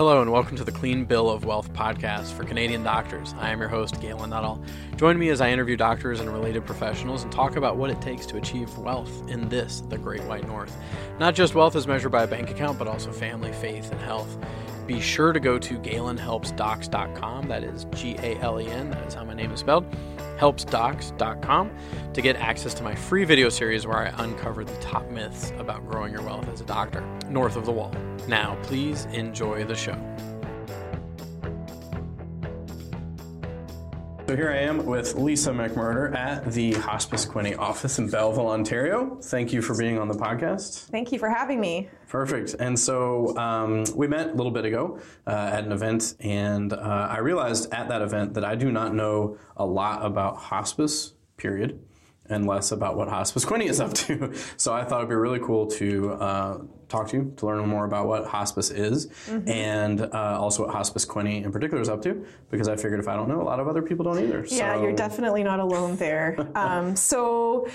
Hello, and welcome to the Clean Bill of Wealth podcast for Canadian doctors. I am your host, Galen Nuttall. Join me as I interview doctors and related professionals and talk about what it takes to achieve wealth in this, the Great White North. Not just wealth as measured by a bank account, but also family, faith, and health. Be sure to go to galenhelpsdocs.com. That is G A L E N, that is how my name is spelled helpsdocs.com to get access to my free video series where I uncover the top myths about growing your wealth as a doctor north of the wall. Now, please enjoy the show. So here I am with Lisa McMurder at the Hospice Quinte office in Belleville, Ontario. Thank you for being on the podcast. Thank you for having me. Perfect. And so um, we met a little bit ago uh, at an event, and uh, I realized at that event that I do not know a lot about hospice, period, and less about what Hospice Quinte is up to. So I thought it'd be really cool to uh, talk to you to learn more about what hospice is mm-hmm. and uh, also what Hospice Quinte in particular is up to because I figured if I don't know, a lot of other people don't either. Yeah, so. you're definitely not alone there. um, so,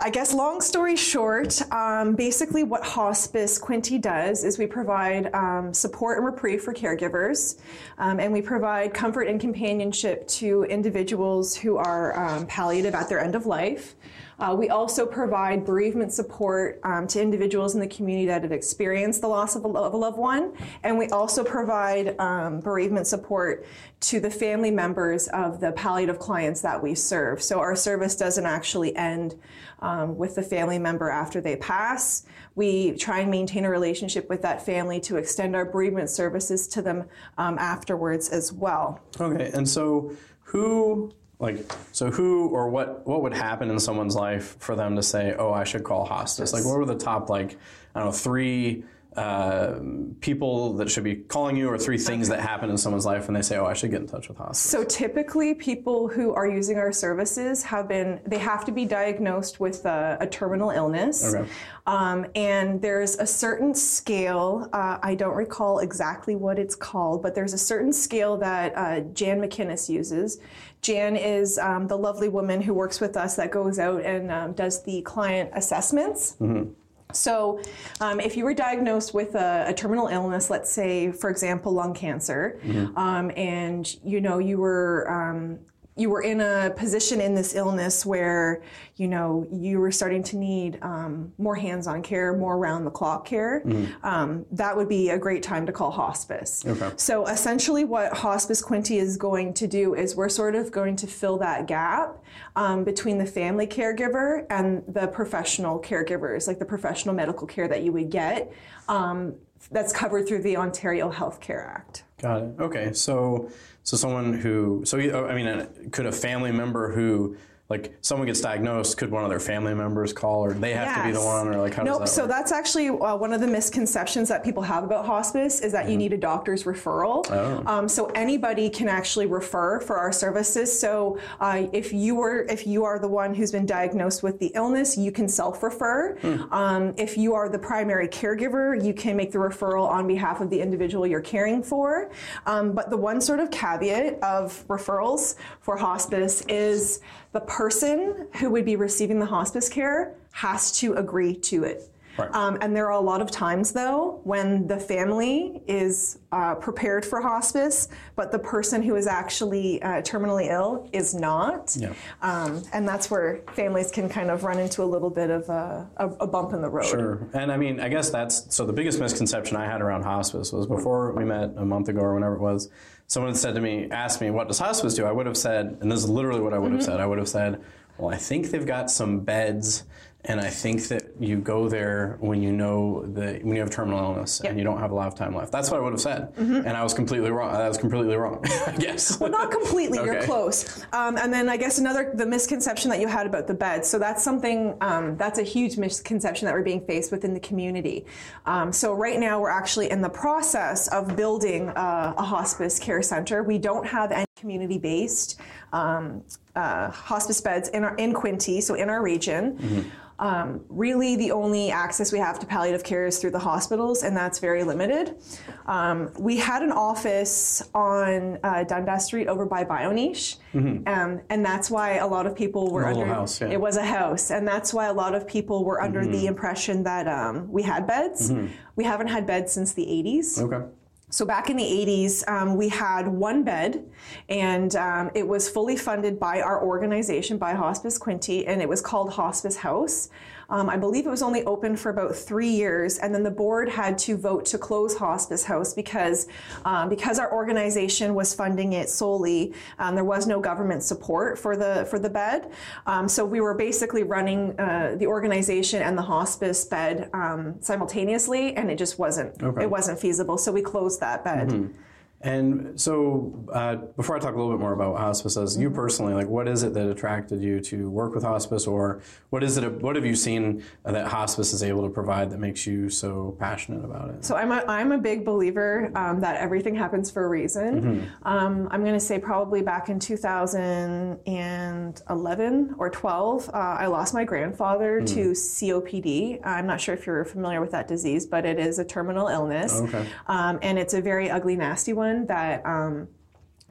I guess long story short, um, basically what Hospice Quinte does is we provide um, support and reprieve for caregivers, um, and we provide comfort and companionship to individuals who are um, palliative at their end of life. Uh, we also provide bereavement support um, to individuals in the community that have experienced the loss of a, of a loved one, and we also provide um, bereavement support to the family members of the palliative clients that we serve. So our service doesn't actually end um, with the family member after they pass. We try and maintain a relationship with that family to extend our bereavement services to them um, afterwards as well. Okay, and so who like, so who or what what would happen in someone's life for them to say, "Oh, I should call hospice"? Like, what were the top like I don't know three uh, people that should be calling you or three things that happen in someone's life and they say, oh, I should get in touch with hospice? So typically people who are using our services have been, they have to be diagnosed with a, a terminal illness. Okay. Um, and there's a certain scale, uh, I don't recall exactly what it's called, but there's a certain scale that uh, Jan McInnes uses. Jan is um, the lovely woman who works with us that goes out and um, does the client assessments. Mm-hmm. So, um, if you were diagnosed with a, a, terminal illness, let's say, for example, lung cancer, mm-hmm. um, and you know you were um, you were in a position in this illness where you know you were starting to need um, more hands-on care more round-the-clock care mm-hmm. um, that would be a great time to call hospice okay. so essentially what hospice quinte is going to do is we're sort of going to fill that gap um, between the family caregiver and the professional caregivers like the professional medical care that you would get um, that's covered through the ontario health care act got it. Okay so so someone who, so I mean, could a family member who like someone gets diagnosed, could one of their family members call, or they have yes. to be the one, or like how nope. That so work? that's actually uh, one of the misconceptions that people have about hospice is that mm-hmm. you need a doctor's referral. Oh. Um, so anybody can actually refer for our services. So uh, if you were, if you are the one who's been diagnosed with the illness, you can self-refer. Mm. Um, if you are the primary caregiver, you can make the referral on behalf of the individual you're caring for. Um, but the one sort of caveat of referrals for hospice is the person who would be receiving the hospice care has to agree to it. Right. Um, and there are a lot of times, though, when the family is uh, prepared for hospice, but the person who is actually uh, terminally ill is not. Yeah. Um, and that's where families can kind of run into a little bit of a, a, a, bump in the road. Sure. And I mean, I guess that's so the biggest misconception I had around hospice was before we met a month ago or whenever it was, someone said to me, asked me, what does hospice do? I would have said, and this is literally what I would mm-hmm. have said, I would have said, well, I think they've got some beds and I think that you go there when you know that when you have terminal illness yep. and you don't have a lot of time left. That's what I would have said, mm-hmm. and I was completely wrong. I was completely wrong. I guess. Well, not completely. okay. You're close. Um, and then I guess another the misconception that you had about the bed. So that's something um, that's a huge misconception that we're being faced with in the community. Um, so right now we're actually in the process of building uh, a hospice care center. We don't have any community based um, uh, hospice beds in our in Quinte, so in our region. Mm-hmm. Um, really, the only access we have to palliative care is through the hospitals, and that's very limited. Um, we had an office on uh, Dundas Street over by BioNiche, mm-hmm. um, and that's why a lot of people were under. House, yeah. It was a house, and that's why a lot of people were under mm-hmm. the impression that um, we had beds. Mm-hmm. We haven't had beds since the 80s. Okay. So back in the 80s, um, we had one bed, and um, it was fully funded by our organization, by Hospice Quinte, and it was called Hospice House. Um, I believe it was only open for about three years, and then the board had to vote to close Hospice House because um, because our organization was funding it solely. Um, there was no government support for the for the bed, um, so we were basically running uh, the organization and the hospice bed um, simultaneously, and it just wasn't okay. it wasn't feasible. So we closed that bed. Mm-hmm. And so, uh, before I talk a little bit more about hospice, as you personally, like, what is it that attracted you to work with hospice, or what is it? What have you seen that hospice is able to provide that makes you so passionate about it? So I'm a, I'm a big believer um, that everything happens for a reason. Mm-hmm. Um, I'm going to say probably back in 2011 or 12, uh, I lost my grandfather mm-hmm. to COPD. I'm not sure if you're familiar with that disease, but it is a terminal illness, okay. um, and it's a very ugly, nasty one that um,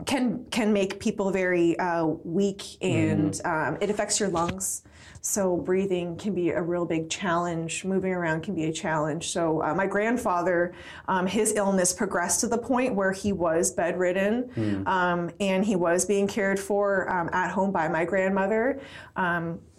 can can make people very uh, weak and mm. um, it affects your lungs. So breathing can be a real big challenge. Moving around can be a challenge. So uh, my grandfather, um, his illness progressed to the point where he was bedridden, mm. um, and he was being cared for um, at home by my grandmother.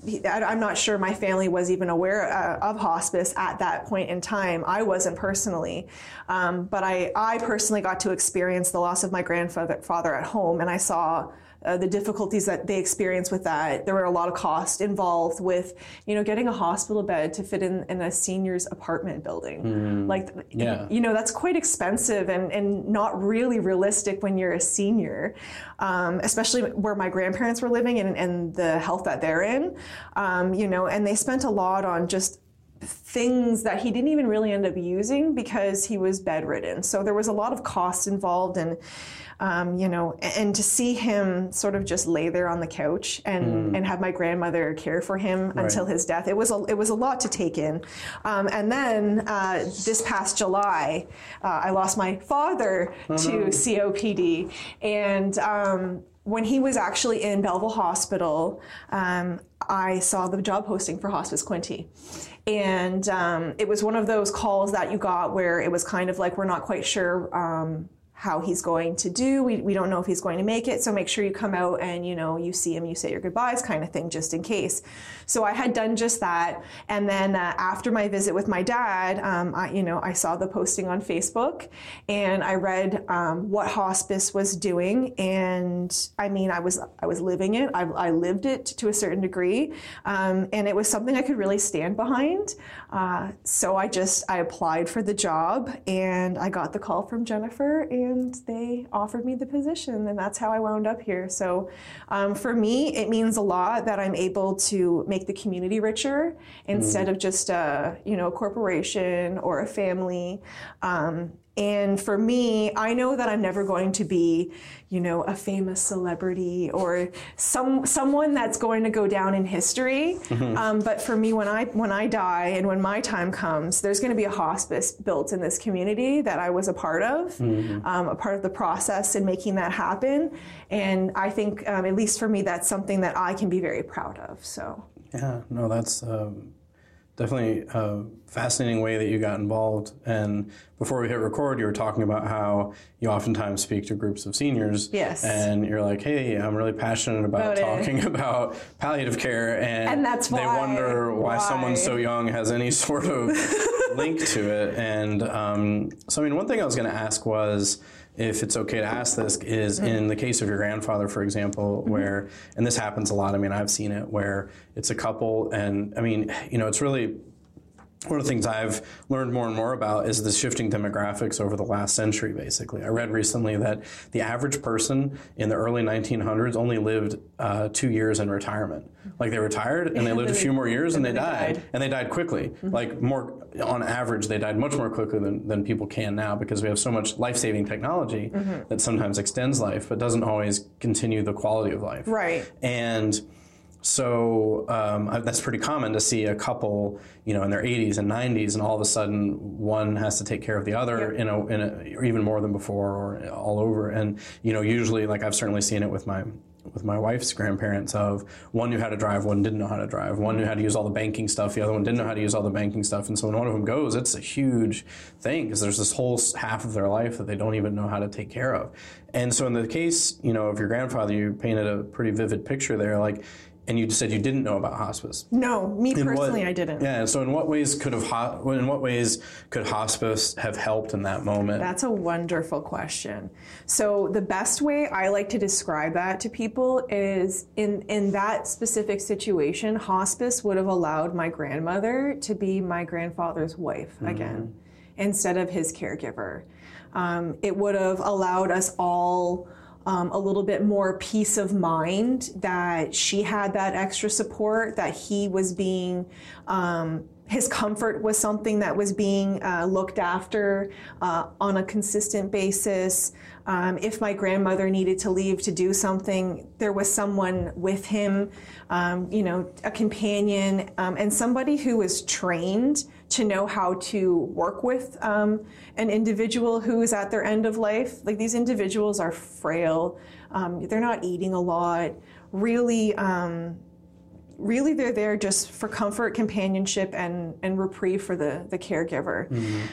I'm not sure my family was even aware uh, of hospice at that point in time. I wasn't personally, um, but I, I personally got to experience the loss of my grandfather at home, and I saw uh, the difficulties that they experience with that. There were a lot of cost involved with, you know, getting a hospital bed to fit in, in a senior's apartment building. Mm, like, yeah. you know, that's quite expensive and, and not really realistic when you're a senior, um, especially where my grandparents were living and, and the health that they're in, um, you know, and they spent a lot on just things that he didn't even really end up using because he was bedridden. So there was a lot of cost involved and um, you know, and to see him sort of just lay there on the couch and, mm. and have my grandmother care for him right. until his death, it was a, it was a lot to take in. Um, and then uh, this past July, uh, I lost my father oh, to. COPD, and um, when he was actually in Belleville Hospital, um, I saw the job posting for Hospice Quinte. And um, it was one of those calls that you got where it was kind of like, we're not quite sure um, how he's going to do. We, we don't know if he's going to make it. So make sure you come out and, you know, you see him, you say your goodbyes kind of thing, just in case. So I had done just that. And then uh, after my visit with my dad, um, I, you know, I saw the posting on Facebook and I read um, what hospice was doing. And I mean, I was, I was living it. I, I lived it to a certain degree. Um, and it was something I could really stand behind. Uh, so I just, I applied for the job and I got the call from Jennifer and they offered me the position, and that's how I wound up here. So, um, for me, it means a lot that I'm able to make the community richer instead mm. of just a you know a corporation or a family. Um, and for me, I know that I'm never going to be, you know, a famous celebrity or some someone that's going to go down in history. Mm-hmm. Um, but for me, when I when I die and when my time comes, there's going to be a hospice built in this community that I was a part of, mm-hmm. um, a part of the process in making that happen. And I think, um, at least for me, that's something that I can be very proud of. So. Yeah, no, that's um, definitely a fascinating way that you got involved. And before we hit record, you were talking about how you oftentimes speak to groups of seniors. Yes. And you're like, hey, I'm really passionate about, about talking it. about palliative care. And, and that's why, they wonder why, why, someone so young has any sort of link to it. And um, so, I mean, one thing I was going to ask was, if it's okay to ask this, is mm-hmm. in the case of your grandfather, for example, mm-hmm. where, and this happens a lot, I mean, I've seen it, where it's a couple, and I mean, you know, it's really one of the things I've learned more and more about is the shifting demographics over the last century, basically. I read recently that the average person in the early 1900s only lived uh, two years in retirement. Like they retired and they lived a few more years and, they, died. And they died quickly. Mm-hmm. Like more, on average, they died much more quickly than, than people can now because we have so much life saving technology mm-hmm. that sometimes extends life but doesn't always continue the quality of life. Right. And so um, that's pretty common to see a couple, you know, in their 80s and 90s, and all of a sudden one has to take care of the other, in a, in a, or even more than before, or all over. And you know, usually, like I've certainly seen it with my with my wife's grandparents of one knew how to drive, one didn't know how to drive, one knew how to use all the banking stuff, the other one didn't know how to use all the banking stuff, and so when one of them goes, it's a huge thing because there's this whole half of their life that they don't even know how to take care of. And so in the case, you know, of your grandfather, you painted a pretty vivid picture there, like and you said you didn't know about hospice. No, me in personally, what, I didn't. Yeah. So, in what ways could have in what ways could hospice have helped in that moment? That's a wonderful question. So, the best way I like to describe that to people is in in that specific situation, hospice would have allowed my grandmother to be my grandfather's wife mm-hmm. again, instead of his caregiver. Um, it would have allowed us all um, a little bit more peace of mind that she had that extra support, that he was being, um, his comfort was something that was being uh, looked after uh, on a consistent basis. Um, if my grandmother needed to leave to do something, there was someone with him, um, you know, a companion, um, and somebody who was trained to know how to work with um, an individual who is at their end of life. Like these individuals are frail, um, they're not eating a lot. Really, um, really, they're there just for comfort, companionship, and and reprieve for the the caregiver. Mm-hmm.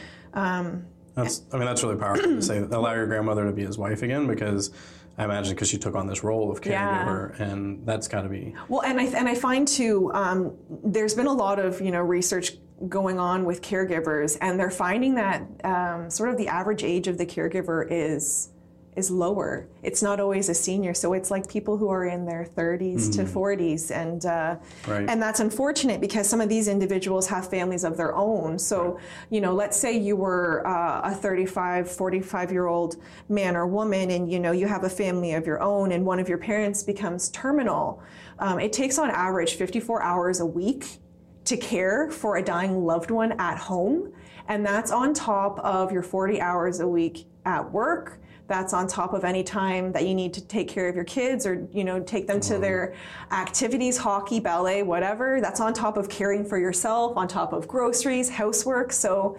That's, I mean, that's really powerful to say. Allow your grandmother to be his wife again because. I imagine because she took on this role of caregiver, yeah. and that's got to be well. And I and I find too, um, there's been a lot of you know research going on with caregivers, and they're finding that um, sort of the average age of the caregiver is is lower. It's not always a senior, so it's like people who are in their 30s mm-hmm. to 40s, and uh, right. and that's unfortunate because some of these individuals have families of their own. So right. you know, let's say you were uh, a 35, 45 year old man or woman, and you know you have a family of your own, and one of your parents becomes terminal. Um, it takes on average 54 hours a week to care for a dying loved one at home. And that's on top of your 40 hours a week at work. That's on top of any time that you need to take care of your kids or, you know, take them to their activities, hockey, ballet, whatever. That's on top of caring for yourself, on top of groceries, housework. So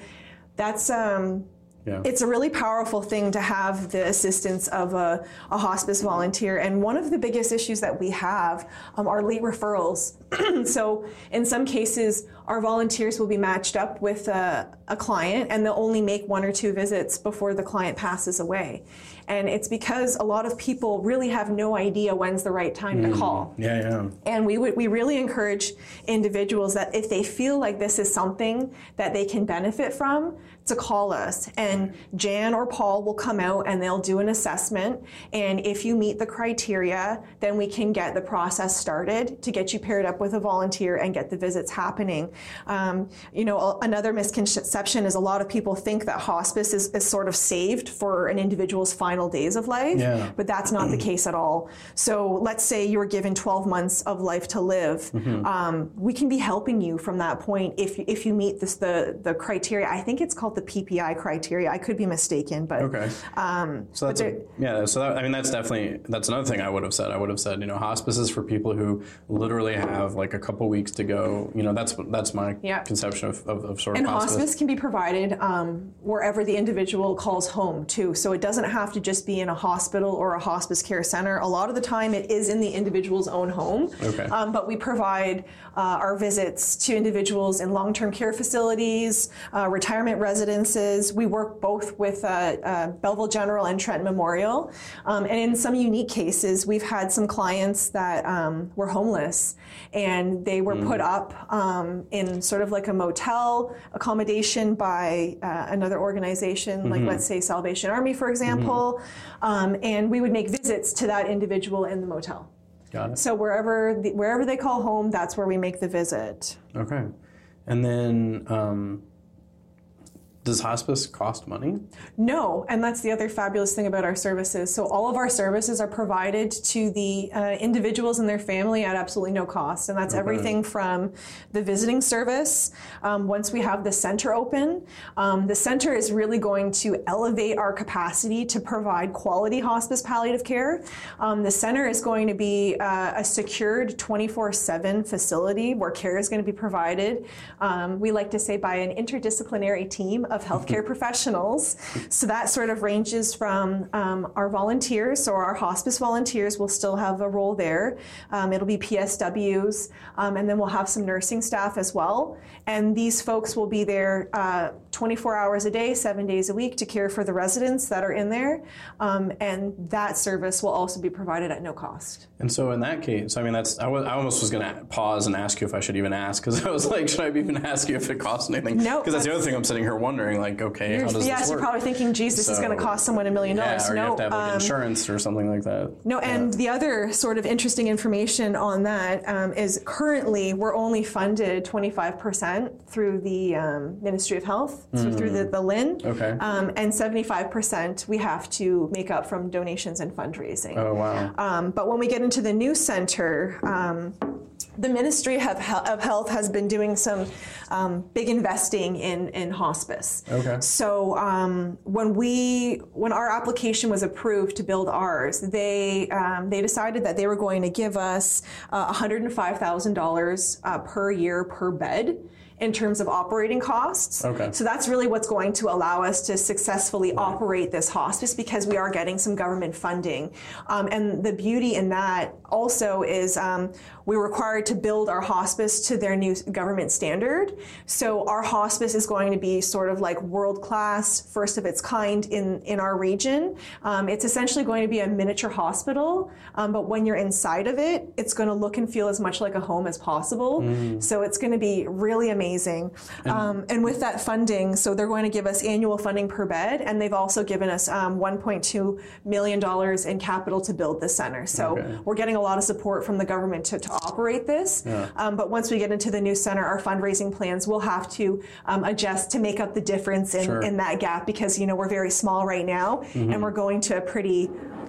that's, um, yeah. It's a really powerful thing to have the assistance of a, a, hospice volunteer. And one of the biggest issues that we have um, are late referrals. so, in some cases, our volunteers will be matched up with a, a client and they'll only make one or two visits before the client passes away. And it's because a lot of people really have no idea when's the right time mm. to call. Yeah, yeah. And we would we really encourage individuals that if they feel like this is something that they can benefit from, to call us. And Jan or Paul will come out and they'll do an assessment. And if you meet the criteria, then we can get the process started to get you paired up with a volunteer and get the visits happening. Um, you know, another misconception is a lot of people think that hospice is, is sort of saved for an individual's final days of life, yeah. but that's not the case at all. So let's say you were given 12 months of life to live. Mm-hmm. Um, we can be helping you from that point if, if you meet this, the, the criteria. I think it's called the PPI criteria. I could be mistaken, but okay. Um, so that's a, yeah. So that, I mean, that's definitely that's another thing I would have said. I would have said, you know, hospices for people who literally have like a couple weeks to go. You know, that's that's my yeah. conception of, of, of, sort of. And hospice, hospice can be provided um, wherever the individual calls home too. So it doesn't have to just be in a hospital or a hospice care center. A lot of the time, it is in the individual's own home. Okay. Um, but we provide our visits to individuals in long-term care facilities, uh, retirement residences. We work both with uh, uh, Belleville General and Trent Memorial. Um, and in some unique cases, we've had some clients that um, were homeless and they were mm. put up um, in sort of like a motel accommodation by uh, another organization, mm-hmm. like let's say Salvation Army, for example. Mm-hmm. and we would make visits to that individual in the motel. Got it. So wherever the, wherever they call home, that's where we make the visit. Okay, and then um, does hospice cost money? No, and that's the other fabulous thing about our services. So all of our services are provided to the uh, individuals and their family at absolutely no cost, and that's okay. everything from the visiting service. Um, once we have the center open, um, the center is really going to elevate our capacity to provide quality hospice palliative care. Um, the center is going to be uh, a secured 24/7 facility where care is going to be provided. Um, we like to say by an interdisciplinary team of of healthcare professionals. So that sort of ranges from um, our volunteers, so our hospice volunteers will still have a role there. Um, it'll be PSWs, um, and then we'll have some nursing staff as well. And these folks will be there uh, 24 hours a day, seven days a week to care for the residents that are in there. Um, and that service will also be provided at no cost. And so, in that case, I mean, that's I, almost was going to pause and ask you if I should even ask because I was like, should I even ask you if it costs anything? No, because that's the other thing I'm sitting here wondering. Like, okay, how does yes, this work? you're probably thinking, this so, is going to cost someone a million dollars. Yeah, or no, you have to have like, um, insurance or something like that. No, and the other sort of interesting information on that um, is currently we're only funded 25% through the um, Ministry of Health, mm. so through the, the LHIN. Okay. Um, and 75% we have to make up from donations and fundraising. Oh, wow. Um, but when we get into the new center, um, the Ministry of, Health has been doing some um, big investing in, in hospice. Okay. So um, when we when our application was approved to build ours, they um, they decided that they were going to give us uh, $105,000 uh, per year per bed in terms of operating costs. Okay. So that's really what's going to allow us to successfully right. operate this hospice because we are getting some government funding. Um, and the beauty in that also is um, we're required to build our hospice to their new government standard. So our hospice is going to be sort of like world class, first of its kind in, in our region. Um, it's essentially going to be a miniature hospital, um, but when you're inside of it, it's going to look and feel as much like a home as possible. Mm. So it's going to be really amazing. And, um, and, with that funding, so they're going to give us annual funding per bed, and they've also given us um, $1.2 million in capital to build the center. So okay. we're getting a lot of support from the government to, to operate this. Yeah. Um, but once we get into the new center, our fundraising plans will have to um, adjust to make up the difference in, sure. in that gap because you know we're very small right now mm-hmm. and we're going to a pretty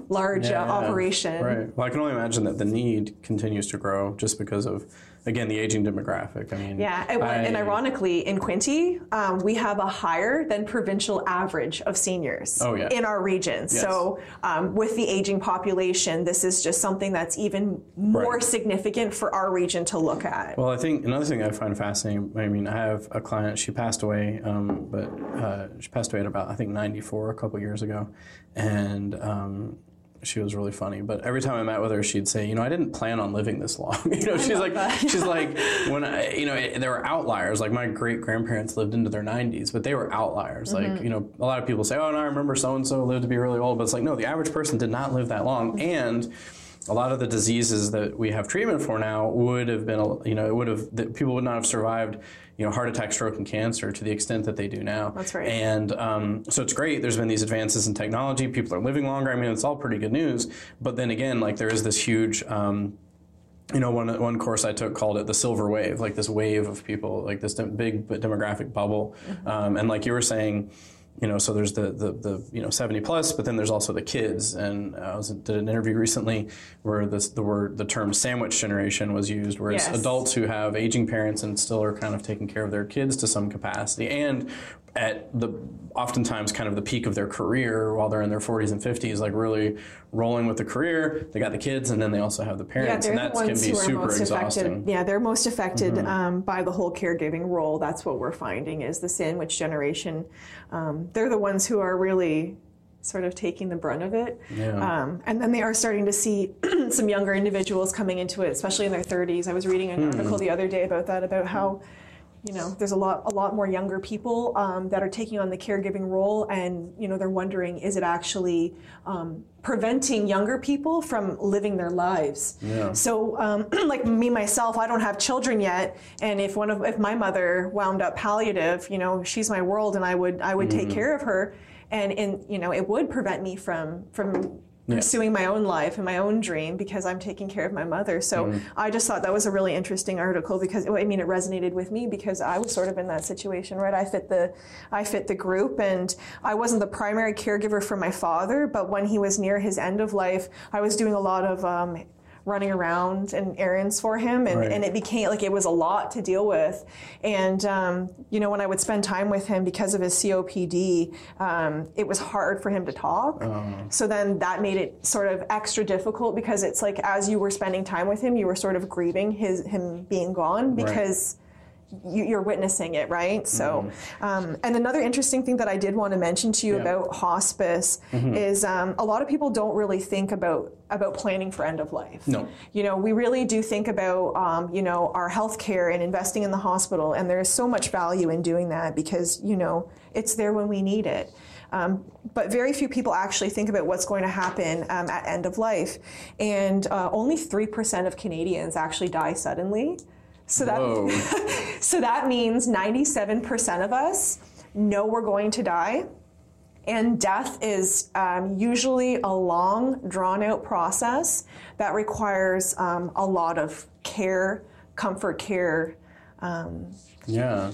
large uh, yeah, uh, operation. Right. Well, I can only imagine that the need continues to grow just because of again the aging demographic. I mean, yeah, and, I, and ironically, in Quinte, um, we have a higher than provincial average of seniors oh, yeah. in our region. Yes. So, um, with the aging population, this is just something that's even more right. significant for our region to look at. Well, I think another thing I find fascinating. I mean, I have a client. She passed away, um, but uh, she passed away at about I think 94 a couple years ago, and um, she was really funny. But every time I met with her, she'd say, you know, I didn't plan on living this long. you know, she's like, that. she's like, when I, you know, it, there were outliers. Like my great grandparents lived into their 90s, but they were outliers. Mm-hmm. Like, you know, a lot of people say, oh, no, I remember so and so lived to be really old, but it's like, no, the average person did not live that long, and a lot of the diseases that we have treatment for now would have been, you know, it would have, people would not have survived you know, heart attack, stroke, and cancer to the extent that they do now. That's right. And um, so it's great. There's been these advances in technology. People are living longer. I mean, it's all pretty good news. But then again, like there is this huge. Um, you know, one one course I took called it the silver wave, like this wave of people, like this big demographic bubble, mm-hmm. um, and like you were saying, you know, so there's the, the, the, you know 70 plus, but then there's also the kids. And I was, did an interview recently where this, the word the term sandwich generation was used, where it's yes. adults who have aging parents and still are kind of taking care of their kids to some capacity, and at the oftentimes kind of the peak of their career while they're in their 40s and 50s, like really rolling with the career. They got the kids, and then they also have the parents, yeah, and that can be super exhausting. Affected. Yeah, they're most affected mm-hmm. um, by the whole caregiving role. That's what we're finding is the sandwich generation. Um, they're the ones who are really sort of taking the brunt of it. Yeah. Um, and then they are starting to see some younger individuals coming into it, especially in their 30s. I was reading an hmm. article the other day about that, about how you know there's a lot a lot more younger people um, that are taking on the caregiving role and you know they're wondering is it actually um, preventing younger people from living their lives yeah. so um, like me myself i don't have children yet and if one of if my mother wound up palliative you know she's my world and i would i would mm-hmm. take care of her and in you know it would prevent me from from pursuing my own life and my own dream because I'm taking care of my mother. So mm. I just thought that was a really interesting article because I mean it resonated with me because I was sort of in that situation, right? I fit the I fit the group and I wasn't the primary caregiver for my father, but when he was near his end of life, I was doing a lot of um, running around and errands for him and, right. and it became like it was a lot to deal with and um, you know when i would spend time with him because of his copd um, it was hard for him to talk uh. so then that made it sort of extra difficult because it's like as you were spending time with him you were sort of grieving his him being gone because right you're witnessing it, right? So, mm-hmm. um, and another interesting thing that I did want to mention to you yeah. about hospice mm-hmm. is um, a lot of people don't really think about about planning for end of life. No, you know, we really do think about um, you know our health care and investing in the hospital, and there is so much value in doing that because you know it's there when we need it. Um, but very few people actually think about what's going to happen um, at end of life, and uh, only three percent of Canadians actually die suddenly. So that so that means 97% of us know we're going to die. And death is um, usually a long, drawn out process that requires um, a lot of care, comfort care. Um, yeah.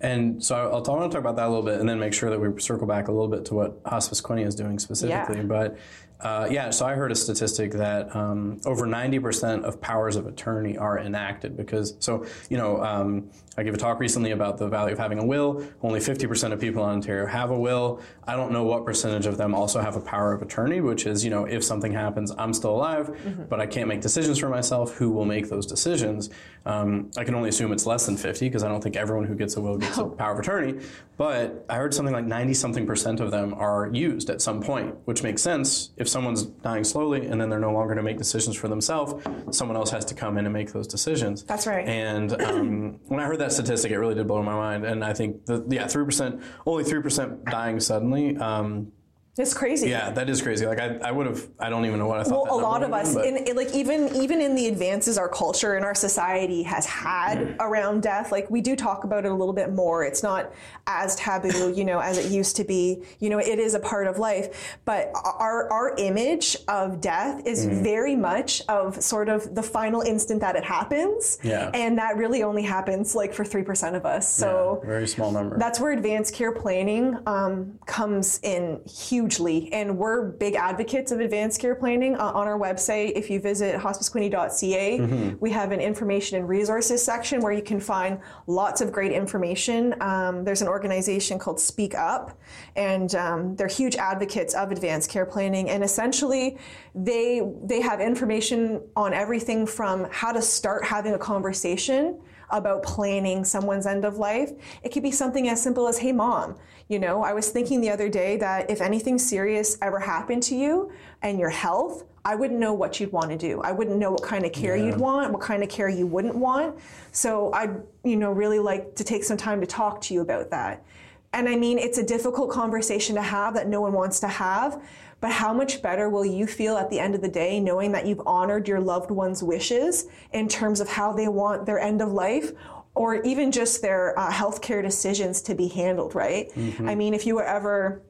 And so I'll, I'll, want to talk about that a little bit and then make sure that we circle back a little bit to what Hospice Quinte is doing specifically. Yeah. But uh, yeah, so I heard a statistic that um, over 90% of powers of attorney are enacted because, so, you know, um, I gave a talk recently about the value of having a will. Only 50% of people in Ontario have a will. I don't know what percentage of them also have a power of attorney, which is, you know, if something happens, I'm still alive, mm-hmm. but I can't make decisions for myself. Who will make those decisions? Um, I can only assume it's less than 50 because I don't think everyone who gets a will gets a power of attorney. But I heard something like 90 something percent of them are used at some point, which makes sense. If someone's dying slowly and then they're no longer to make decisions for themselves, someone else has to come in and make those decisions. That's right. And um, when I heard that that statistic, it really did blow my mind. And I think the yeah, three percent, only three percent dying suddenly. Um, it's crazy. Yeah, that is crazy. Like I, I would have. I don't even know what I thought. Well, a lot of us, in, in, like even even in the advances our culture and our society has had mm. around death, like we do talk about it a little bit more. It's not as taboo, you know, as it used to be. You know, it is a part of life, but our our image of death is mm. very much of sort of the final instant that it happens. Yeah. And that really only happens like for three percent of us. So yeah, very small number. That's where advanced care planning um, comes in huge hugely. And we're big advocates of advanced care planning. Uh, on our website, if you visit hospicequinte.ca, mm-hmm. we have an information and resources section where you can find lots of great information. Um, there's an organization called Speak Up, and um, they're huge advocates of advanced care planning. And essentially, they they have information on everything from how to start having a conversation about planning someone's end of life. It could be something as simple as, hey, mom, you know, I was thinking the other day that if anything serious ever happened to you and your health, I wouldn't know what you'd want to do. I wouldn't know what kind of care yeah. you'd want, what kind of care you wouldn't want. So I'd, you know, really like to take some time to talk to you about that. And I mean, it's a difficult conversation to have that no one wants to have. But how much better will you feel at the end of the day knowing that you've honored your loved one's wishes in terms of how they want their end of life or even just their uh, healthcare decisions to be handled, right? Mm-hmm. I mean, if you were ever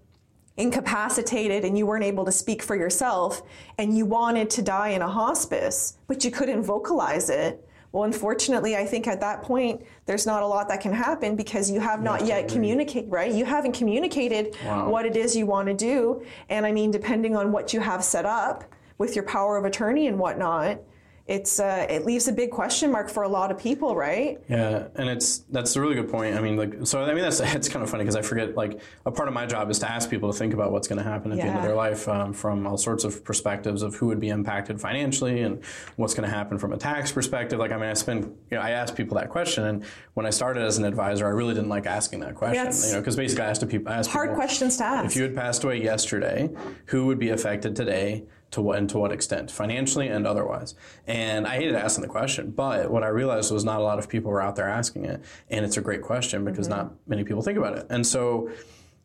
incapacitated and you weren't able to speak for yourself and you wanted to die in a hospice, but you couldn't vocalize it, well, unfortunately, I think at that point, there's not a lot that can happen because you have not yet communicated, right? You haven't communicated wow. what it is you want to do. And I mean, depending on what you have set up with your power of attorney and whatnot, it's uh, it leaves a big question mark for a lot of people, right? Yeah, and it's that's a really good point. I mean, like, so I mean, that's it's kind of funny because I forget like a part of my job is to ask people to think about what's going to happen at yeah. the end of their life um, from all sorts of perspectives of who would be impacted financially and what's going to happen from a tax perspective. Like, I mean, I spend you know, I ask people that question, and when I started as an advisor, I really didn't like asking that question. you know, because basically I asked people, I asked hard people, questions to ask. If you had passed away yesterday, who would be affected today? To what and to what extent, financially and otherwise. And I hated asking the question, but what I realized was not a lot of people were out there asking it, and it's a great question because mm-hmm. not many people think about it. And so,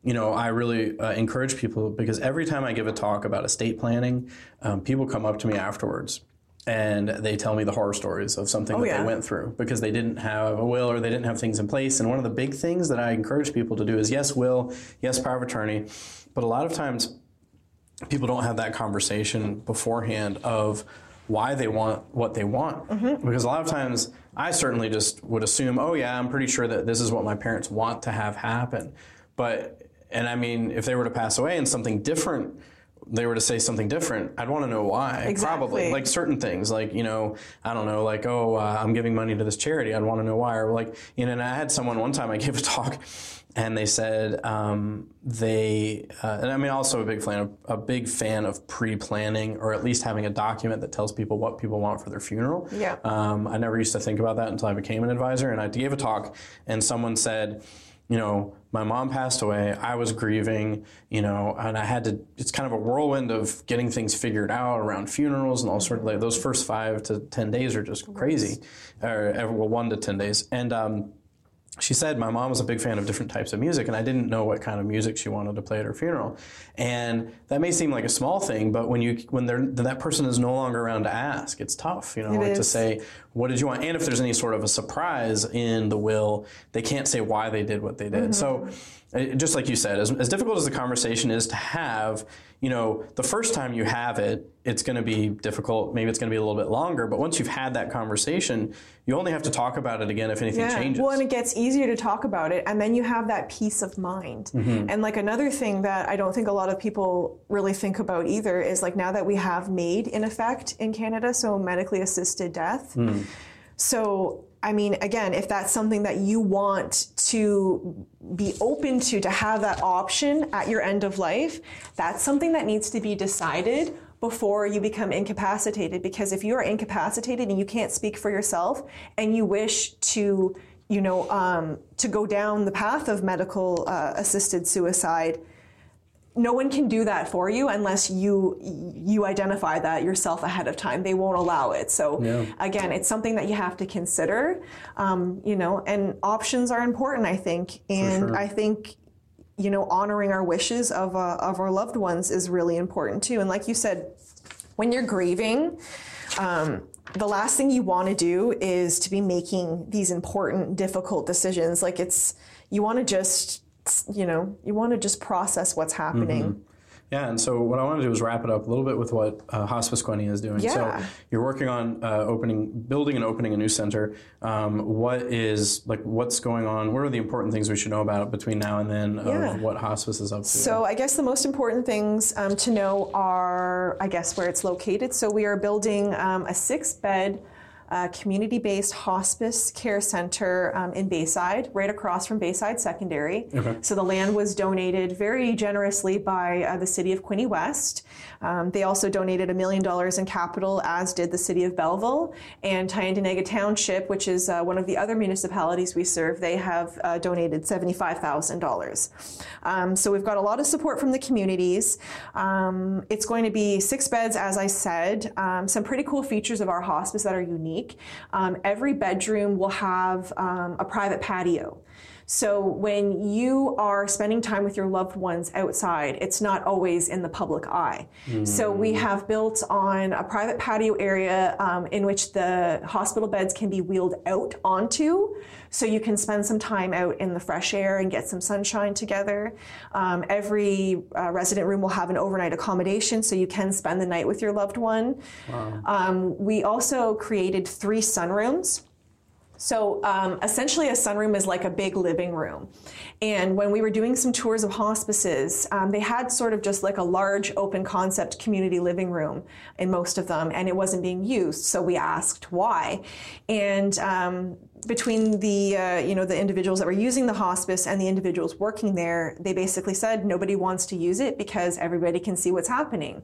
you know, I really uh, encourage people because every time I give a talk about estate planning, um, people come up to me afterwards and they tell me the horror stories of something oh, that yeah. they went through because they didn't have a will or they didn't have things in place. And one of the big things that I encourage people to do is yes, will, yes, power of attorney, but a lot of times people don't have that conversation beforehand of why they want what they want. Mm-hmm. Because a lot of times I certainly just would assume, oh, yeah, I'm pretty sure that this is what my parents want to have happen. But, and I mean, if they were to pass away and something different they were to say something different, I'd want to know why. Exactly. Probably like certain things, like you know, I don't know, like oh, uh, I'm giving money to this charity. I'd want to know why, or like you know. And I had someone one time I gave a talk, and they said um, they, uh, and I mean, also a big fan of a big fan of pre-planning, or at least having a document that tells people what people want for their funeral. Yeah. Um, I never used to think about that until I became an advisor, and I gave a talk, and someone said you know, my mom passed away. I was grieving, you know, and I had to. It's kind of a whirlwind of getting things figured out around funerals and all sorts of like those first five to ten days are just crazy, or well, one to ten days, and. Um, she said my mom was a big fan of different types of music and i didn't know what kind of music she wanted to play at her funeral. And that may seem like a small thing but when you when that person is no longer around to ask it's tough you know like to say what did you want? And if there's any sort of a surprise in the will they can't say why they did what they did. Mm-hmm. so just like you said as, as difficult as the conversation is to have you know, the first time you have it, it's going to be difficult. Maybe it's going to be a little bit longer. But once you've had that conversation, you only have to talk about it again if anything yeah. changes. Well, and it gets easier to talk about it, and then you have that peace of mind. Mm-hmm. And like another thing that I don't think a lot of people really think about either is like now that we have MAID in effect in Canada, so medically assisted death. Mm. So I mean, again, if that's something that you want to be open to, to have that option at your end of life, that's something that needs to be decided before you become incapacitated. Because if you are incapacitated and you can't speak for yourself and you wish to, you know, um, to go down the path of medical uh, assisted suicide, no one can do that for you unless you you identify that yourself ahead of time. They won't allow it. So again, it's something that you have to consider. Um, you know, and options are important. I think, and sure. I think you know honoring our wishes of uh, of our loved ones is really important too. And like you said, when you're grieving. Um, the last thing you want to do is to be making these important, difficult decisions. Like it's, you want to just you know, you want to just process what's happening. Mm-hmm. Yeah, and so what I want to do is wrap it up a little bit with what uh, Hospice Quinte is doing. Yeah. So you're working on uh, opening, building and opening a new center. Um, what is like what's going on? What are the important things we should know about between now and then yeah. of what Hospice is up to? So I guess the most important things um, to know are, I guess, where it's located. So we are building um, a six-bed a community based hospice care center um, in Bayside, right across from Bayside Secondary. Okay. So the land was donated very generously by uh, the city of Quinte West. Um, they also donated a million dollars in capital, as did the city of Belleville. And Tyendinaga Township, which is uh, one of the other municipalities we serve, they have uh, donated $75,000. Um, so we've got a lot of support from the communities. Um, it's going to be six beds, as I said, um, some pretty cool features of our hospice that are unique unique. Um, every bedroom will have um, a private patio. So when you are spending time with your loved ones outside, it's not always in the public eye. Mm. So we have built on a private patio area um, in which the hospital beds can be wheeled out onto. So you can spend some time out in the fresh air and get some sunshine together. Um, every uh, resident room will have an overnight accommodation so you can spend the night with your loved one. Wow. Um, we also created three sunrooms. So um, essentially, a sunroom is like a big living room. And when we were doing some tours of hospices, um, they had sort of just like a large open concept community living room in most of them, and it wasn't being used. So we asked why. And um, between the uh, you know the individuals that were using the hospice and the individuals working there, they basically said nobody wants to use it because everybody can see what's happening.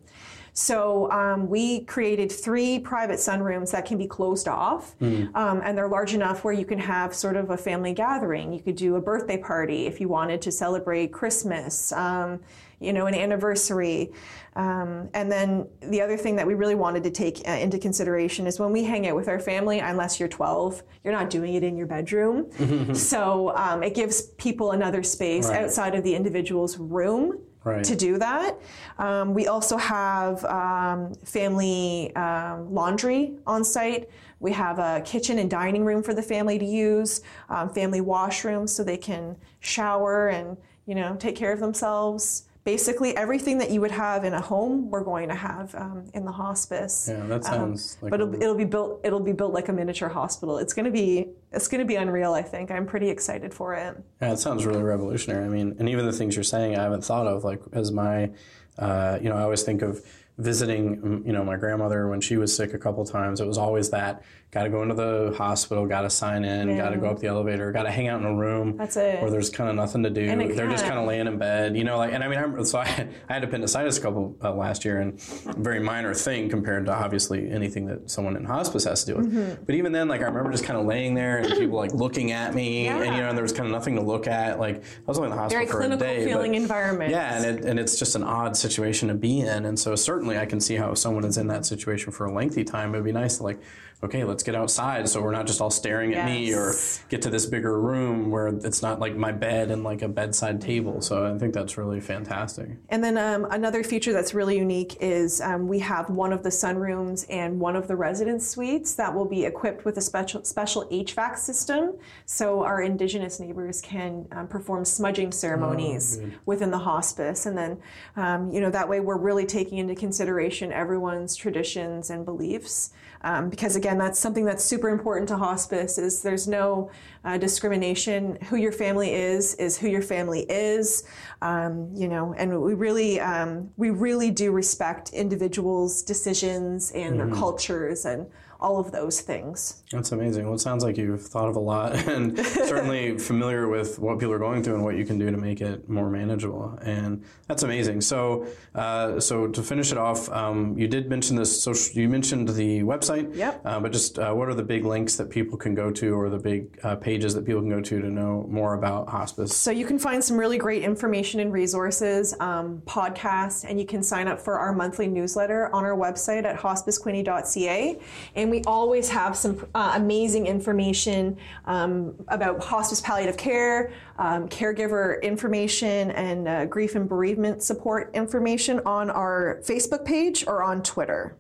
So um, we created three private sunrooms that can be closed off, mm. um, and they're large enough where you can have sort of a family gathering. You could do a birthday party if you wanted to celebrate Christmas, um, you know, an anniversary. Um, and then the other thing that we really wanted to take uh, into consideration is when we hang out with our family, unless you're 12, you're not doing it in your bedroom. so um, it gives people another space right. outside of the individual's room right. to do that. Um, we also have um, family um, laundry on site. We have a kitchen and dining room for the family to use, um, family washroom so they can shower and you know take care of themselves. Basically, everything that you would have in a home, we're going to have um, in the hospice. Yeah, that sounds. like but it'll, it'll be built. It'll be built like a miniature hospital. It's going to be it's going to be unreal. I think I'm pretty excited for it. Yeah, it sounds really revolutionary. I mean, and even the things you're saying, I haven't thought of. Like as my, uh, you know, I always think of visiting, you know, my grandmother when she was sick a couple times. It was always that got to go into the hospital, got to sign in, got to go up the elevator, got to hang out in a room That's it. where there's kind of nothing to do. They're just kind of laying in bed, you know. Like, and I mean, I'm, so I, I had appendicitis a couple uh, last year, and very minor thing compared to obviously anything that someone in hospice has to deal with. Mm-hmm. But even then, like I remember just kind of laying there and people like looking at me, yeah. and you know, and there was kind of nothing to look at. Like I was only in the hospital very for a day, feeling but, environment. Yeah, and it, and it's just an odd situation to be in, and so certainly I can see how someone is in that situation for a lengthy time. It would be nice to like okay, let's get outside so we're not just all staring at yes. me or get to this bigger room where it's not like my bed and like a bedside table. So I think that's really fantastic. And then um, another feature that's really unique is um, we have one of the sunrooms and one of the residence suites that will be equipped with a special, special HVAC system so our Indigenous neighbors can um, perform smudging ceremonies oh, within the hospice. And then, um, you know, that way we're really taking into consideration everyone's traditions and beliefs. Um, because again, that's something that's super important to hospice. Is there's no uh, discrimination. Who your family is is who your family is. Um, you know, and we really um, we really do respect individuals' decisions and mm-hmm. their cultures and all of those things. That's amazing. Well, it sounds like you've thought of a lot and certainly familiar with what people are going through and what you can do to make it more manageable. And that's amazing. So, uh, so to finish it off, um, you did mention this. Social, you mentioned the website. Yep. Uh, but just uh, what are the big links that people can go to, or the big uh, pages that people can go to to know more about hospice? So you can find some really great information and resources, um, podcasts, and you can sign up for our monthly newsletter on our website at hospicequinte.ca. And and we always have some uh, amazing information um, about hospice palliative care, um, caregiver information, and uh, grief and bereavement support information on our Facebook page or on Twitter.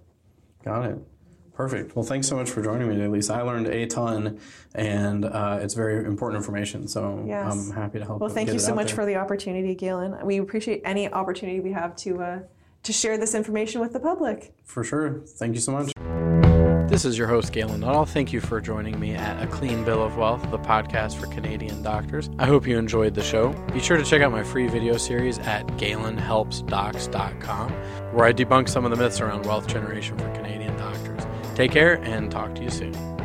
Got it. Perfect. Well, thanks so much for joining me today, Lisa. I learned a ton, and uh, it's very important information. So yes. I'm happy to help. Well, thank you so much there. for the opportunity, Galen. We appreciate any opportunity we have to uh, to share this information with the public. For sure. Thank you so much. This is your host, Galen Nuttall. Thank you for joining me at A Clean Bill of Wealth, the podcast for Canadian doctors. I hope you enjoyed the show. Be sure to check out my free video series at galenhelpsdocs.com, where I debunk some of the myths around wealth generation for Canadian doctors. Take care and talk to you soon.